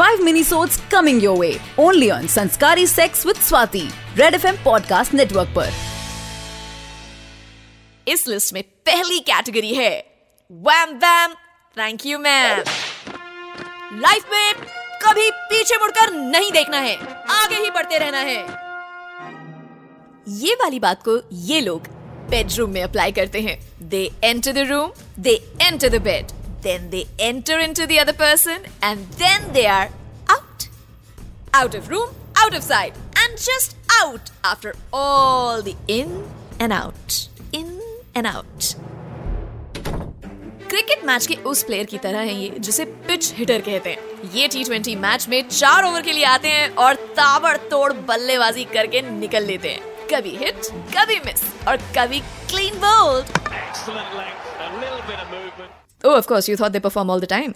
Five mini-sodes coming your way. Only on Sanskari Sex with Swati, Red FM Podcast Network पर. इस list में पहली category है. Wham wham thank you ma'am life में कभी पीछे मुड़कर नहीं देखना है. आगे ही बढ़ते रहना है. ये वाली बात को ये लोग बेडरूम में अप्लाई करते हैं. They enter the room they enter the bed then they enter into the other person and then they are out out of room out of side and just out after all the in and out in and out cricket match के उस player की तरह है ये, जिसे pitch heater कहते हैं। ये टी ट्वेंटी मैच में चार ओवर के लिए आते हैं और ताबड़तोड़ बल्लेबाजी करके निकल लेते हैं। कभी हिट कभी मिस और कभी clean bold Oh, of course, you thought they perform all the time.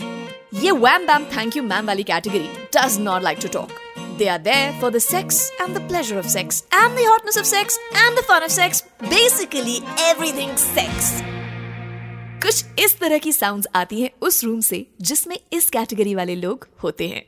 ये wham bam thank you ma'am वाली category does not like to talk. They are there for the sex and the pleasure of sex and the hotness of sex and the fun of sex. Basically everything sex. कुछ इस तरह की sounds आती हैं उस room से जिसमें इस कैटेगरी वाले लोग होते हैं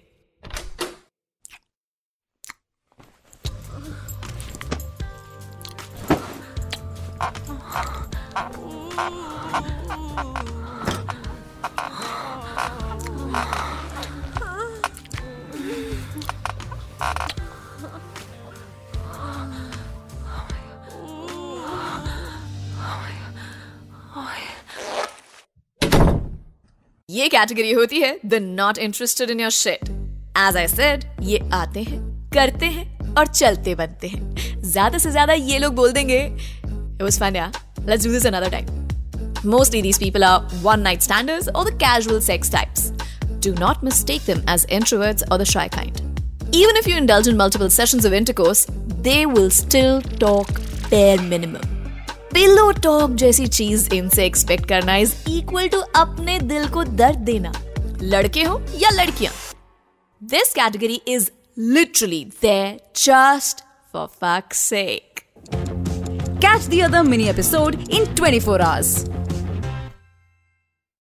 ये कैटेगरी होती है the not interested in your shit as I said ये आते हैं, करते हैं और चलते बनते हैं। ज़्यादा से ज़्यादा ये लोग बोल देंगे, it was fun, yeah. Let's do this another time. mostly these people are one night standers or the casual sex types do not mistake them as introverts or the shy kind even if you indulge in multiple sessions of intercourse they will still talk bare minimum pillow talk जैसी चीज इनसे expect करना is equal to अपने दिल को दर्द देना लड़के हो या लड़कियां this category is literally there just for fuck sake Catch the other mini episode in 24 hours.